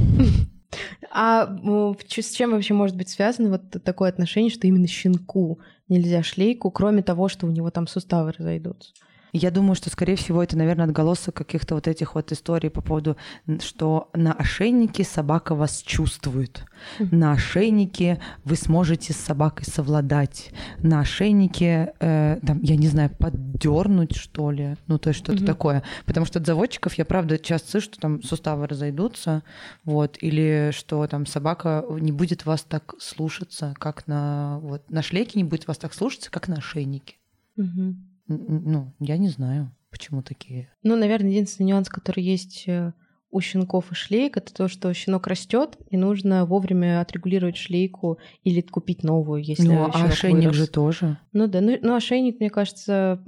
А с чем вообще может быть связано вот такое отношение, что именно щенку нельзя шлейку, кроме того, что у него там суставы разойдутся? Я думаю, что, скорее всего, это, наверное, отголосок каких-то вот этих вот историй по поводу, что на ошейнике собака вас чувствует. На ошейнике вы сможете с собакой совладать. На ошейнике, э, там, я не знаю, поддернуть, что ли. Ну, то есть что-то mm-hmm. такое. Потому что от заводчиков я, правда, часто слышу, что там суставы разойдутся, вот, или что там собака не будет вас так слушаться, как на... Вот, на шлейке не будет вас так слушаться, как на ошейнике. Mm-hmm. Ну, я не знаю, почему такие. Ну, наверное, единственный нюанс, который есть э, у щенков и шлейк, это то, что щенок растет, и нужно вовремя отрегулировать шлейку или купить новую, если Ну, а ошейник вырос. же тоже. Ну да, ну, ну ошейник, мне кажется,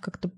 как-то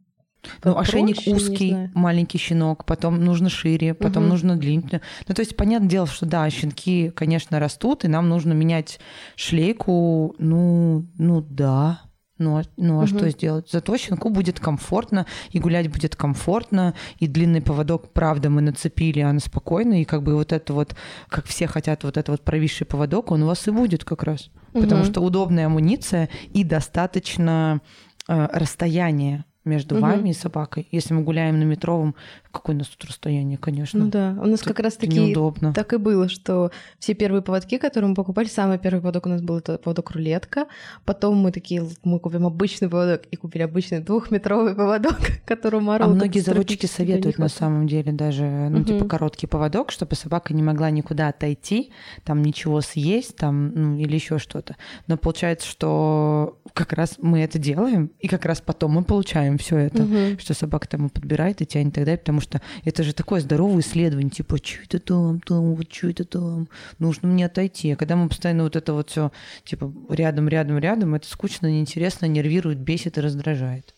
ну, ошейник узкий, маленький щенок, потом нужно шире, потом угу. нужно длиннее. Ну, то есть, понятное дело, что да, щенки, конечно, растут, и нам нужно менять шлейку, ну, ну да. Ну, ну а угу. что сделать? Зато щенку будет комфортно, и гулять будет комфортно, и длинный поводок, правда, мы нацепили, она спокойно, и как бы вот это вот, как все хотят, вот это вот провисший поводок, он у вас и будет как раз. Угу. Потому что удобная амуниция и достаточно э, расстояние между угу. вами и собакой. Если мы гуляем на метровом, какое у нас тут расстояние, конечно. Ну да, у нас как раз таки неудобно. так и было, что все первые поводки, которые мы покупали, самый первый поводок у нас был это поводок рулетка, потом мы такие, мы купим обычный поводок и купили обычный двухметровый поводок, который Мару. А многие заводчики советуют на самом деле даже, ну угу. типа короткий поводок, чтобы собака не могла никуда отойти, там ничего съесть, там ну, или еще что-то. Но получается, что как раз мы это делаем, и как раз потом мы получаем все это, угу. что собака там подбирает и тянет и так далее, потому что это же такое здоровое исследование, типа, что это там, там, вот что это там, нужно мне отойти. А когда мы постоянно вот это вот все, типа, рядом, рядом, рядом, это скучно, неинтересно, нервирует, бесит и раздражает.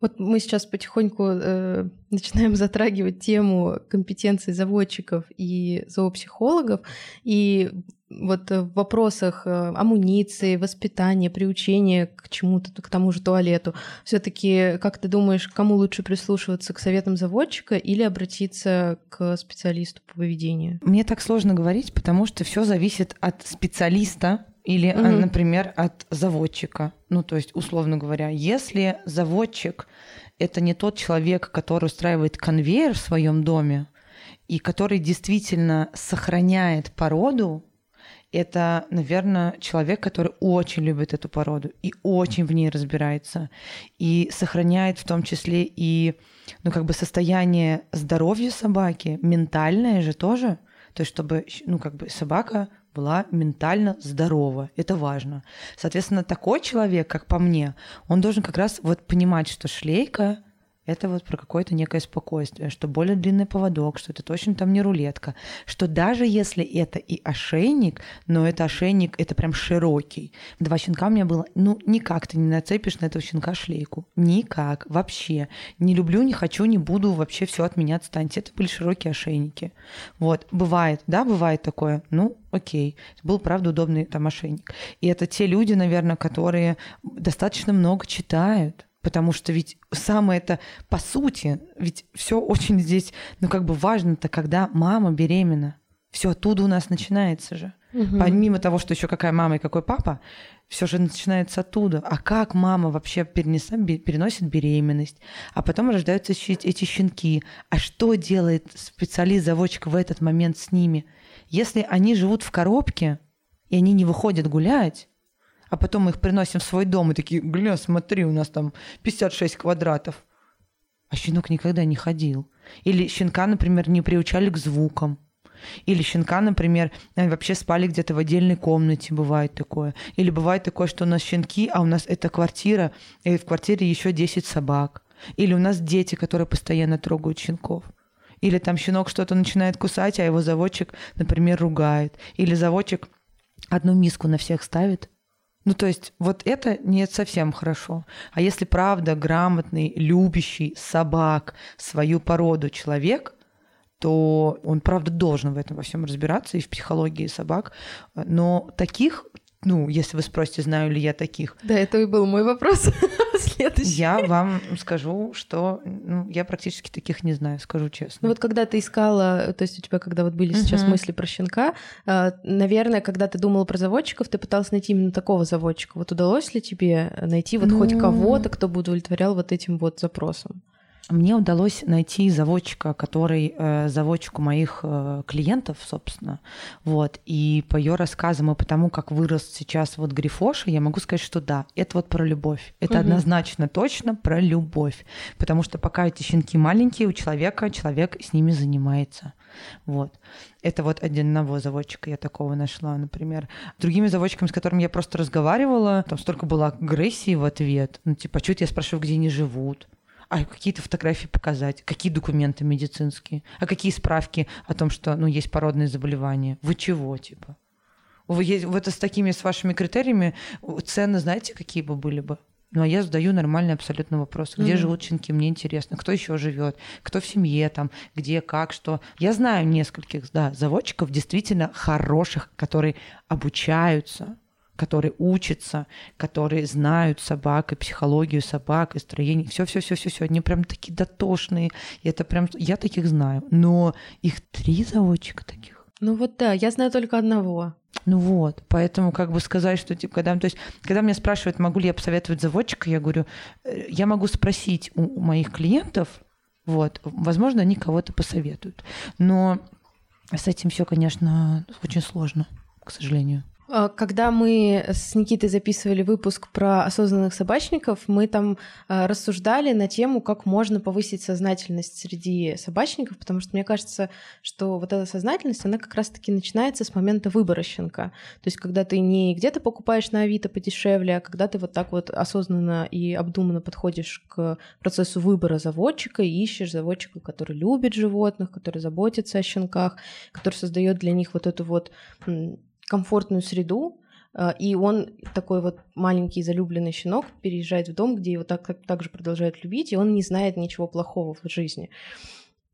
Вот мы сейчас потихоньку э, начинаем затрагивать тему компетенций заводчиков и зоопсихологов, и вот в вопросах э, амуниции, воспитания, приучения к чему-то, к тому же туалету, все-таки, как ты думаешь, кому лучше прислушиваться к советам заводчика или обратиться к специалисту по поведению? Мне так сложно говорить, потому что все зависит от специалиста, или, угу. например, от заводчика. Ну, то есть, условно говоря, если заводчик это не тот человек, который устраивает конвейер в своем доме и который действительно сохраняет породу, это, наверное, человек, который очень любит эту породу и очень в ней разбирается и сохраняет в том числе и, ну, как бы состояние здоровья собаки, ментальное же тоже, то есть чтобы, ну, как бы собака была ментально здорова. Это важно. Соответственно, такой человек, как по мне, он должен как раз вот понимать, что шлейка это вот про какое-то некое спокойствие, что более длинный поводок, что это точно там не рулетка, что даже если это и ошейник, но это ошейник, это прям широкий. Два щенка у меня было, ну никак ты не нацепишь на этого щенка шлейку. Никак, вообще. Не люблю, не хочу, не буду, вообще все от меня отстаньте. Это были широкие ошейники. Вот, бывает, да, бывает такое. Ну, окей. Был, правда, удобный там ошейник. И это те люди, наверное, которые достаточно много читают, Потому что ведь самое это, по сути, ведь все очень здесь, ну как бы важно-то, когда мама беременна. Все оттуда у нас начинается же. Угу. Помимо того, что еще какая мама и какой папа, все же начинается оттуда. А как мама вообще перенесла, переносит беременность, а потом рождаются эти щенки. А что делает специалист-заводчик в этот момент с ними? Если они живут в коробке, и они не выходят гулять, а потом мы их приносим в свой дом и такие, гля, смотри, у нас там 56 квадратов. А щенок никогда не ходил. Или щенка, например, не приучали к звукам. Или щенка, например, вообще спали где-то в отдельной комнате, бывает такое. Или бывает такое, что у нас щенки, а у нас это квартира, и в квартире еще 10 собак. Или у нас дети, которые постоянно трогают щенков. Или там щенок что-то начинает кусать, а его заводчик, например, ругает. Или заводчик одну миску на всех ставит, ну, то есть вот это не совсем хорошо. А если правда грамотный, любящий собак, свою породу человек, то он, правда, должен в этом во всем разбираться и в психологии собак. Но таких ну, если вы спросите, знаю ли я таких. Да, это и был мой вопрос следующий. Я вам скажу, что ну, я практически таких не знаю, скажу честно. Ну вот когда ты искала, то есть у тебя когда вот были сейчас uh-huh. мысли про щенка, а, наверное, когда ты думала про заводчиков, ты пыталась найти именно такого заводчика. Вот удалось ли тебе найти вот ну... хоть кого-то, кто бы удовлетворял вот этим вот запросом? Мне удалось найти заводчика, который э, заводчик у моих э, клиентов, собственно. Вот. И по ее рассказам и по тому, как вырос сейчас вот Грифоша, я могу сказать, что да, это вот про любовь. Это угу. однозначно точно про любовь. Потому что пока эти щенки маленькие, у человека человек с ними занимается. Вот. Это вот одного заводчика я такого нашла, например. Другими заводчиками, с которыми я просто разговаривала, там столько было агрессии в ответ. Ну, типа, что я спрашиваю, где они живут? А какие-то фотографии показать, какие документы медицинские, а какие справки о том, что ну, есть породные заболевания. Вы чего, типа? Вы, вот с такими, с вашими критериями цены, знаете, какие бы были бы? Ну, а я задаю нормальный абсолютно вопрос. Где mm-hmm. живут щенки? Мне интересно. Кто еще живет? Кто в семье там? Где, как, что? Я знаю нескольких, да, заводчиков действительно хороших, которые обучаются которые учатся, которые знают собак и психологию собак и строение. Все, все, все, все, все. Они прям такие дотошные. И это прям я таких знаю. Но их три заводчика таких. Ну вот да, я знаю только одного. Ну вот, поэтому как бы сказать, что типа, когда, то есть, когда меня спрашивают, могу ли я посоветовать заводчика, я говорю, «Э, я могу спросить у моих клиентов, вот, возможно, они кого-то посоветуют, но с этим все, конечно, очень сложно, к сожалению. А, когда мы с Никитой записывали выпуск про осознанных собачников, мы там а, рассуждали на тему, как можно повысить сознательность среди собачников, потому что мне кажется, что вот эта сознательность, она как раз-таки начинается с момента выбора щенка. То есть когда ты не где-то покупаешь на Авито подешевле, а когда ты вот так вот осознанно и обдуманно подходишь к процессу выбора заводчика и ищешь заводчика, который любит животных, который заботится о щенках, который создает для них вот эту вот комфортную среду, а, и он такой вот маленький залюбленный щенок переезжает в дом, где его так, так же продолжают любить, и он не знает ничего плохого в жизни.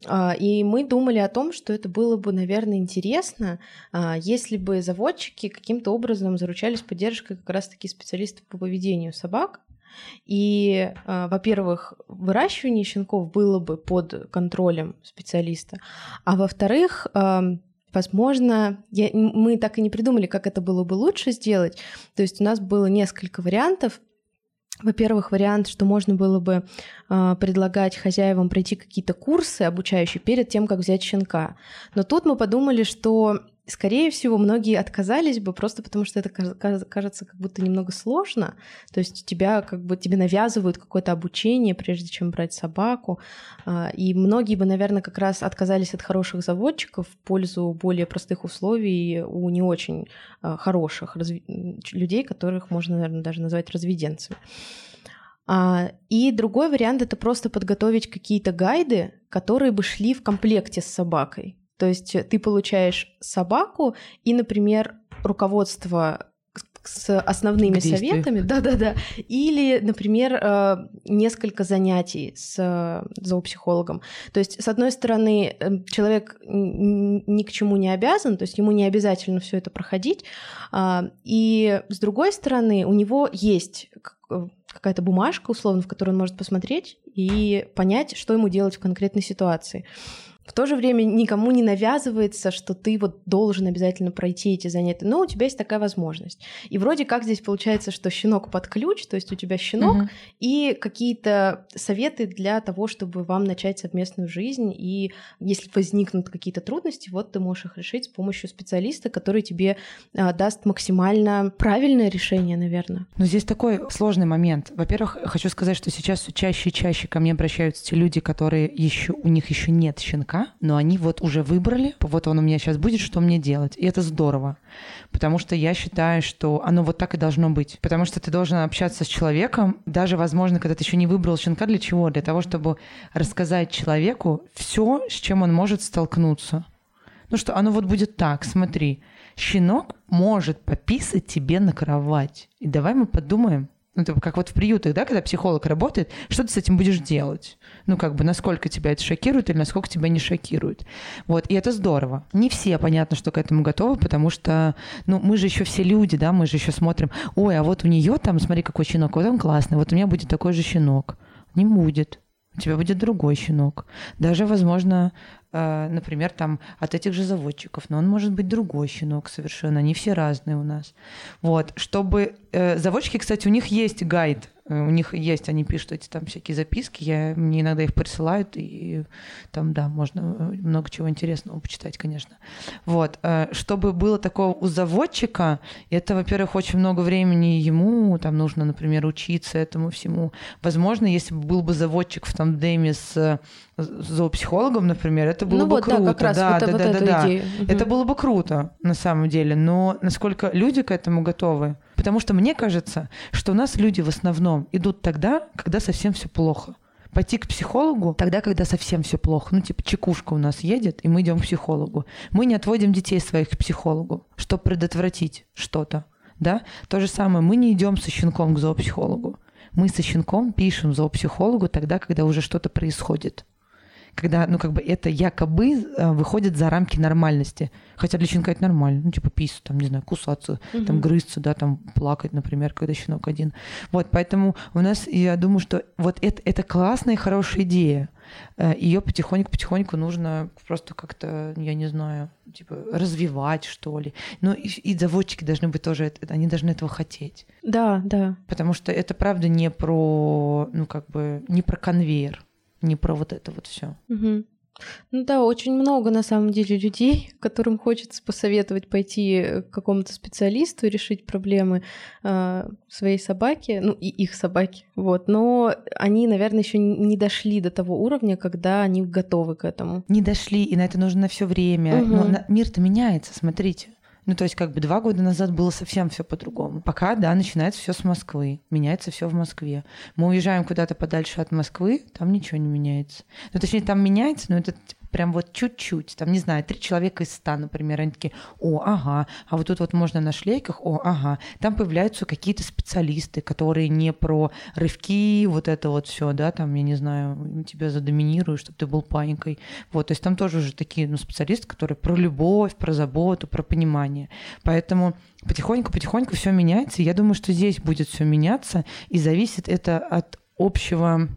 А, и мы думали о том, что это было бы, наверное, интересно, а, если бы заводчики каким-то образом заручались поддержкой как раз-таки специалистов по поведению собак. И, во-первых, выращивание щенков было бы под контролем специалиста, а во-вторых, Возможно, я, мы так и не придумали, как это было бы лучше сделать. То есть у нас было несколько вариантов. Во-первых, вариант, что можно было бы э, предлагать хозяевам пройти какие-то курсы обучающие перед тем, как взять щенка. Но тут мы подумали, что скорее всего, многие отказались бы просто потому, что это кажется как будто немного сложно. То есть тебя как бы тебе навязывают какое-то обучение, прежде чем брать собаку. А, и многие бы, наверное, как раз отказались от хороших заводчиков в пользу более простых условий у не очень а, хороших разви... людей, которых можно, наверное, даже назвать разведенцами. А, и другой вариант это просто подготовить какие-то гайды, которые бы шли в комплекте с собакой. То есть ты получаешь собаку и, например, руководство с основными советами, да-да-да, или, например, э, несколько занятий с э, зоопсихологом. То есть, с одной стороны, э, человек ни к чему не обязан, то есть ему не обязательно все это проходить, а, и с другой стороны, у него есть какая-то бумажка, условно, в которую он может посмотреть и понять, что ему делать в конкретной ситуации. В то же время никому не навязывается, что ты вот должен обязательно пройти эти занятия, но у тебя есть такая возможность. И вроде как здесь получается, что щенок под ключ, то есть у тебя щенок угу. и какие-то советы для того, чтобы вам начать совместную жизнь. И если возникнут какие-то трудности, вот ты можешь их решить с помощью специалиста, который тебе а, даст максимально правильное решение, наверное. Но здесь такой сложный момент. Во-первых, хочу сказать, что сейчас чаще и чаще ко мне обращаются те люди, которые еще у них еще нет щенка языка, но они вот уже выбрали, вот он у меня сейчас будет, что мне делать. И это здорово, потому что я считаю, что оно вот так и должно быть. Потому что ты должен общаться с человеком, даже, возможно, когда ты еще не выбрал щенка, для чего? Для того, чтобы рассказать человеку все, с чем он может столкнуться. Ну что, оно вот будет так, смотри, щенок может пописать тебе на кровать. И давай мы подумаем, ну, это как вот в приютах, да, когда психолог работает, что ты с этим будешь делать? Ну, как бы, насколько тебя это шокирует или насколько тебя не шокирует. Вот, и это здорово. Не все, понятно, что к этому готовы, потому что, ну, мы же еще все люди, да, мы же еще смотрим, ой, а вот у нее там, смотри, какой щенок, вот он классный, вот у меня будет такой же щенок. Не будет. У тебя будет другой щенок. Даже, возможно, например, там от этих же заводчиков, но он может быть другой щенок совершенно, они все разные у нас. Вот, чтобы... Э, заводчики, кстати, у них есть гайд Э, у них есть, они пишут эти там всякие записки, я, мне иногда их присылают, и там, да, можно э, много чего интересного почитать, конечно. Вот. Э, чтобы было такого у заводчика, это, во-первых, очень много времени ему, там нужно, например, учиться этому всему. Возможно, если бы был бы заводчик в тандеме с зоопсихологом, например, это было ну бы вот, круто. Да, как раз да, это, да, вот да, да, да. Это было бы круто, на самом деле. Но насколько люди к этому готовы, Потому что мне кажется, что у нас люди в основном идут тогда, когда совсем все плохо. Пойти к психологу тогда, когда совсем все плохо. Ну, типа, чекушка у нас едет, и мы идем к психологу. Мы не отводим детей своих к психологу, чтобы предотвратить что-то. Да? То же самое, мы не идем со щенком к зоопсихологу. Мы со щенком пишем зоопсихологу тогда, когда уже что-то происходит когда, ну, как бы это якобы э, выходит за рамки нормальности. Хотя для щенка это нормально. Ну, типа писать, там, не знаю, кусаться, угу. там, грызться, да, там, плакать, например, когда щенок один. Вот, поэтому у нас, я думаю, что вот это, это классная и хорошая идея. Э, Ее потихоньку-потихоньку нужно просто как-то, я не знаю, типа развивать, что ли. Ну и, и заводчики должны быть тоже, они должны этого хотеть. Да, да. Потому что это правда не про, ну как бы, не про конвейер не про вот это вот все. Угу. Ну да, очень много на самом деле людей, которым хочется посоветовать пойти к какому-то специалисту и решить проблемы э, своей собаки, ну и их собаки, вот. Но они, наверное, еще не дошли до того уровня, когда они готовы к этому. Не дошли, и на это нужно на все время. Угу. Но мир-то меняется, смотрите. Ну, то есть, как бы два года назад было совсем все по-другому. Пока, да, начинается все с Москвы. Меняется все в Москве. Мы уезжаем куда-то подальше от Москвы, там ничего не меняется. Ну, точнее, там меняется, но это типа, прям вот чуть-чуть, там, не знаю, три человека из ста, например, они такие, о, ага, а вот тут вот можно на шлейках, о, ага. Там появляются какие-то специалисты, которые не про рывки, вот это вот все, да, там, я не знаю, тебя задоминирую, чтобы ты был паникой. Вот, то есть там тоже уже такие, ну, специалисты, которые про любовь, про заботу, про понимание. Поэтому потихоньку-потихоньку все меняется. Я думаю, что здесь будет все меняться, и зависит это от общего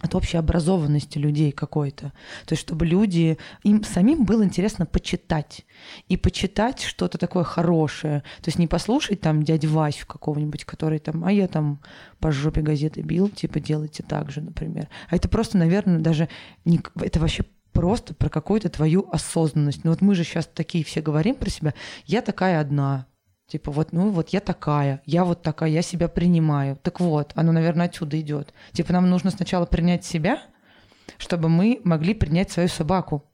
от общей образованности людей какой-то. То есть, чтобы люди, им самим было интересно почитать. И почитать что-то такое хорошее. То есть не послушать там дядь Вась какого-нибудь, который там, а я там по жопе газеты бил, типа делайте так же, например. А это просто, наверное, даже не, это вообще просто про какую-то твою осознанность. Ну вот мы же сейчас такие все говорим про себя. Я такая одна, Типа вот, ну вот я такая, я вот такая, я себя принимаю. Так вот, оно, наверное, отсюда идет. Типа нам нужно сначала принять себя, чтобы мы могли принять свою собаку.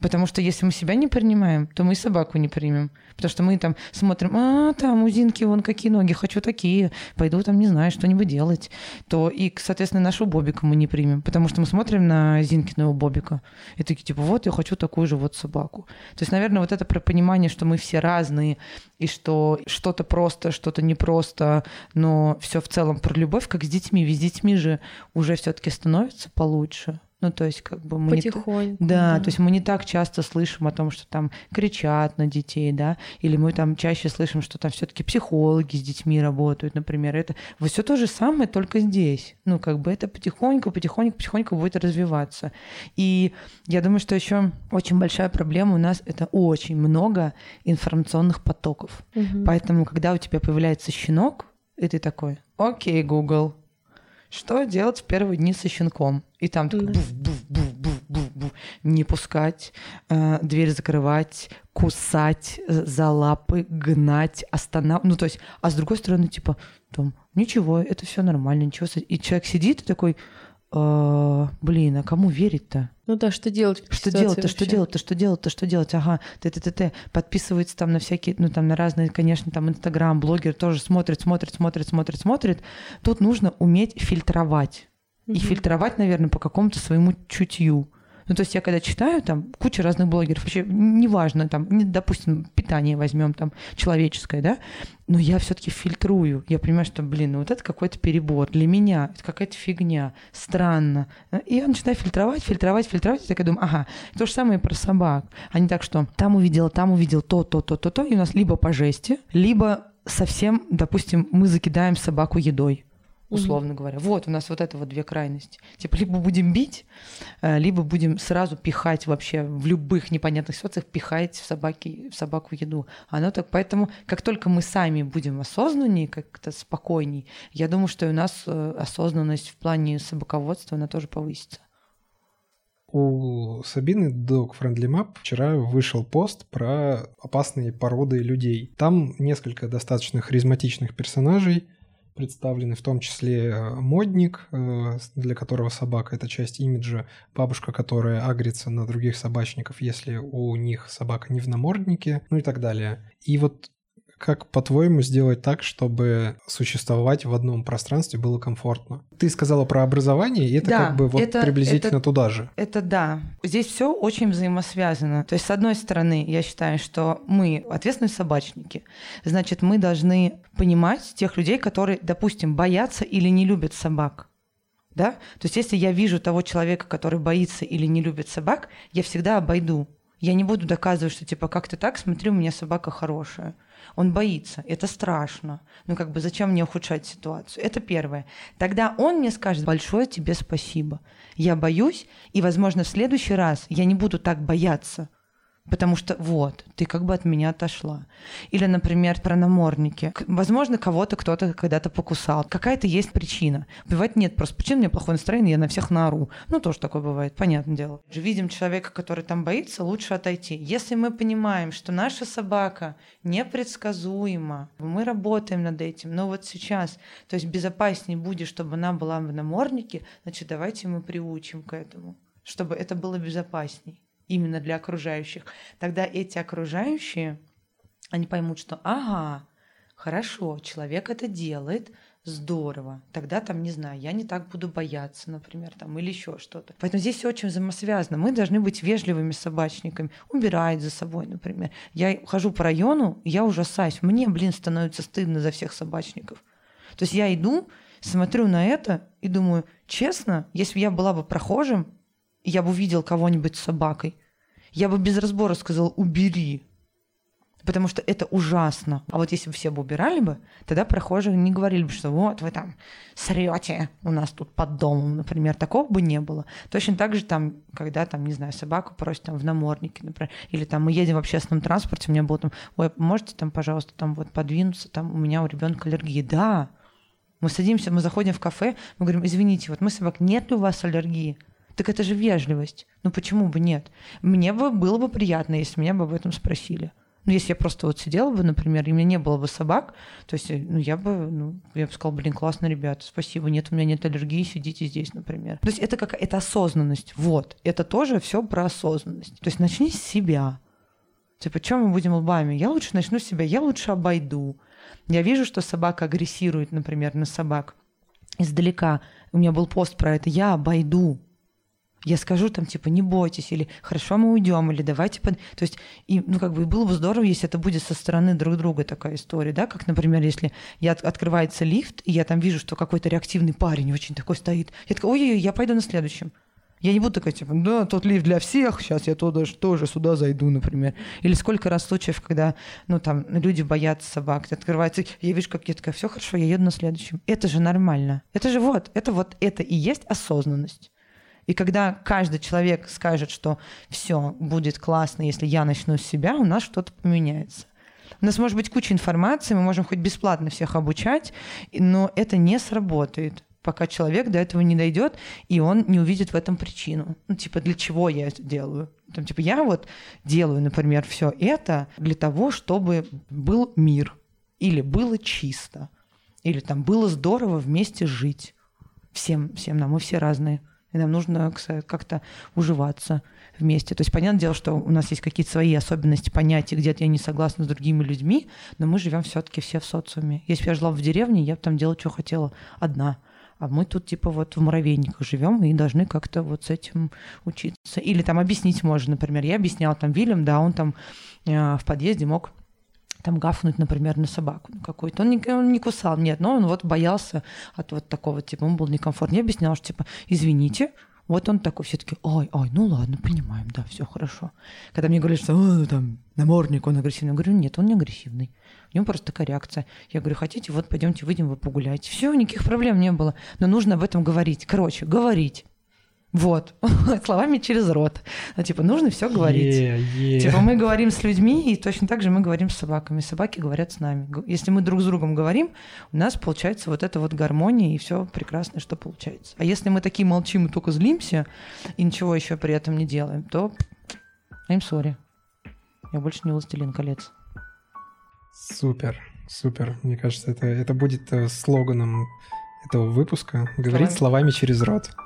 Потому что если мы себя не принимаем, то мы и собаку не примем. Потому что мы там смотрим, а, там у Зинки вон какие ноги, хочу такие, пойду там, не знаю, что-нибудь делать. То и, соответственно, нашу Бобика мы не примем. Потому что мы смотрим на Зинкиного Бобика и такие, типа, вот я хочу такую же вот собаку. То есть, наверное, вот это про понимание, что мы все разные, и что что-то просто, что-то непросто, но все в целом про любовь, как с детьми. Ведь с детьми же уже все-таки становится получше. Ну, то есть, как бы мы Потихоньку. Не, да, да, то есть мы не так часто слышим о том, что там кричат на детей, да, или мы там чаще слышим, что там все-таки психологи с детьми работают, например. Это вот все то же самое, только здесь. Ну, как бы это потихоньку, потихоньку, потихоньку будет развиваться. И я думаю, что еще очень большая проблема у нас это очень много информационных потоков. Угу. Поэтому, когда у тебя появляется щенок, и ты такой, окей, Google, что делать в первые дни со щенком? И там такой буф, буф, буф, буф, буф, буф. Не пускать, э, дверь закрывать, кусать э, за лапы, гнать, останавливать. Ну, то есть, а с другой стороны, типа, там, ничего, это все нормально, ничего. И человек сидит и такой, э, блин, а кому верить-то? Ну да, что делать? Что делать-то, что делать-то, что делать-то, что делать? Ага, т т т т подписывается там на всякие, ну там на разные, конечно, там Инстаграм, блогер тоже смотрит, смотрит, смотрит, смотрит, смотрит. Тут нужно уметь фильтровать. И фильтровать, наверное, по какому-то своему чутью. Ну, то есть я когда читаю, там, куча разных блогеров, вообще неважно, там, допустим, питание возьмем, там, человеческое, да, но я все-таки фильтрую. Я понимаю, что, блин, ну вот это какой-то перебор. Для меня это какая-то фигня, странно. И я начинаю фильтровать, фильтровать, фильтровать. И так я думаю, ага, то же самое про собак. Они так, что там увидел, там увидел то, то, то, то, то, и у нас либо по жести, либо совсем, допустим, мы закидаем собаку едой условно mm-hmm. говоря. Вот у нас вот это вот две крайности. Типа либо будем бить, э, либо будем сразу пихать вообще в любых непонятных ситуациях, пихать в, собаки, в собаку еду. Оно так, поэтому как только мы сами будем осознаннее, как-то спокойней, я думаю, что и у нас э, осознанность в плане собаководства, она тоже повысится. У Сабины Dog Friendly Map вчера вышел пост про опасные породы людей. Там несколько достаточно харизматичных персонажей, представлены в том числе э, модник, э, для которого собака – это часть имиджа, бабушка, которая агрится на других собачников, если у них собака не в наморднике, ну и так далее. И вот как, по-твоему, сделать так, чтобы существовать в одном пространстве было комфортно? Ты сказала про образование, и это да, как бы вот это, приблизительно это, туда же. Это да. Здесь все очень взаимосвязано. То есть, с одной стороны, я считаю, что мы ответственные собачники. Значит, мы должны понимать тех людей, которые, допустим, боятся или не любят собак. Да? То есть, если я вижу того человека, который боится или не любит собак, я всегда обойду. Я не буду доказывать, что типа как-то так, смотри, у меня собака хорошая. Он боится, это страшно. Ну как бы зачем мне ухудшать ситуацию? Это первое. Тогда он мне скажет большое тебе спасибо. Я боюсь, и, возможно, в следующий раз я не буду так бояться, Потому что вот, ты как бы от меня отошла. Или, например, про намордники. Возможно, кого-то кто-то когда-то покусал. Какая-то есть причина. Бывает нет просто причин, у меня плохое настроение, я на всех наору. Ну, тоже такое бывает, понятное дело. Видим человека, который там боится, лучше отойти. Если мы понимаем, что наша собака непредсказуема, мы работаем над этим, но вот сейчас, то есть безопаснее будет, чтобы она была в наморднике, значит, давайте мы приучим к этому, чтобы это было безопасней именно для окружающих, тогда эти окружающие, они поймут, что ага, Хорошо, человек это делает, здорово. Тогда там, не знаю, я не так буду бояться, например, там, или еще что-то. Поэтому здесь все очень взаимосвязано. Мы должны быть вежливыми собачниками, убирать за собой, например. Я хожу по району, я ужасаюсь. Мне, блин, становится стыдно за всех собачников. То есть я иду, смотрю на это и думаю, честно, если бы я была бы прохожим, я бы увидел кого-нибудь с собакой, я бы без разбора сказал «убери», потому что это ужасно. А вот если бы все бы убирали бы, тогда прохожие не говорили бы, что вот вы там срете у нас тут под домом, например, такого бы не было. Точно так же там, когда там, не знаю, собаку просят там в наморднике, например, или там мы едем в общественном транспорте, у меня было там, ой, можете там, пожалуйста, там вот подвинуться, там у меня у ребенка аллергия. Да, мы садимся, мы заходим в кафе, мы говорим, извините, вот мы собак, нет ли у вас аллергии? Так это же вежливость. Ну почему бы нет? Мне бы было бы приятно, если меня бы об этом спросили. Ну, если я просто вот сидела бы, например, и у меня не было бы собак, то есть, ну, я бы, ну, я бы сказала, блин, классно, ребята, спасибо, нет, у меня нет аллергии, сидите здесь, например. То есть это как это осознанность, вот, это тоже все про осознанность. То есть начни с себя. Типа, чем мы будем лбами? Я лучше начну с себя, я лучше обойду. Я вижу, что собака агрессирует, например, на собак издалека. У меня был пост про это. Я обойду я скажу там, типа, не бойтесь, или хорошо, мы уйдем, или давайте... Под... То есть, и, ну, как бы было бы здорово, если это будет со стороны друг друга такая история, да, как, например, если я открывается лифт, и я там вижу, что какой-то реактивный парень очень такой стоит, я такая, ой-ой-ой, я пойду на следующем. Я не буду такая, типа, да, тот лифт для всех, сейчас я туда, тоже сюда зайду, например. Или сколько раз случаев, когда, ну, там, люди боятся собак, открывается, я вижу, как я такая, все хорошо, я еду на следующем. Это же нормально. Это же вот, это вот, это и есть осознанность. И когда каждый человек скажет, что все будет классно, если я начну с себя, у нас что-то поменяется. У нас может быть куча информации, мы можем хоть бесплатно всех обучать, но это не сработает пока человек до этого не дойдет, и он не увидит в этом причину. Ну, типа, для чего я это делаю? Там, типа, я вот делаю, например, все это для того, чтобы был мир, или было чисто, или там было здорово вместе жить. Всем, всем нам, мы все разные и нам нужно как-то уживаться вместе. То есть, понятное дело, что у нас есть какие-то свои особенности понятия, где-то я не согласна с другими людьми, но мы живем все-таки все в социуме. Если бы я жила в деревне, я бы там делала, что хотела одна. А мы тут типа вот в муравейниках живем и должны как-то вот с этим учиться. Или там объяснить можно, например. Я объясняла там Вильям, да, он там э, в подъезде мог там гафнуть, например, на собаку какую-то. Он не, он не кусал, нет, но он вот боялся от вот такого, типа, ему был некомфортно. Я объясняла, что, типа, извините, вот он такой все-таки, ой, ой, ну ладно, понимаем, да, все хорошо. Когда мне говорят, что ну, там намордник, он агрессивный, я говорю, нет, он не агрессивный. У него просто такая реакция. Я говорю, хотите, вот пойдемте выйдем, вы погуляйте. Все, никаких проблем не было. Но нужно об этом говорить. Короче, говорить. Вот, словами через рот. Ну, типа, нужно все говорить. Yeah, yeah. Типа, мы говорим с людьми, и точно так же мы говорим с собаками. Собаки говорят с нами. Если мы друг с другом говорим, у нас получается вот эта вот гармония, и все прекрасно, что получается. А если мы такие молчим и только злимся, и ничего еще при этом не делаем, то I'm sorry. Я больше не властелин колец. Супер, супер. Мне кажется, это, это будет э, слоганом этого выпуска. Говорить словами, словами через рот.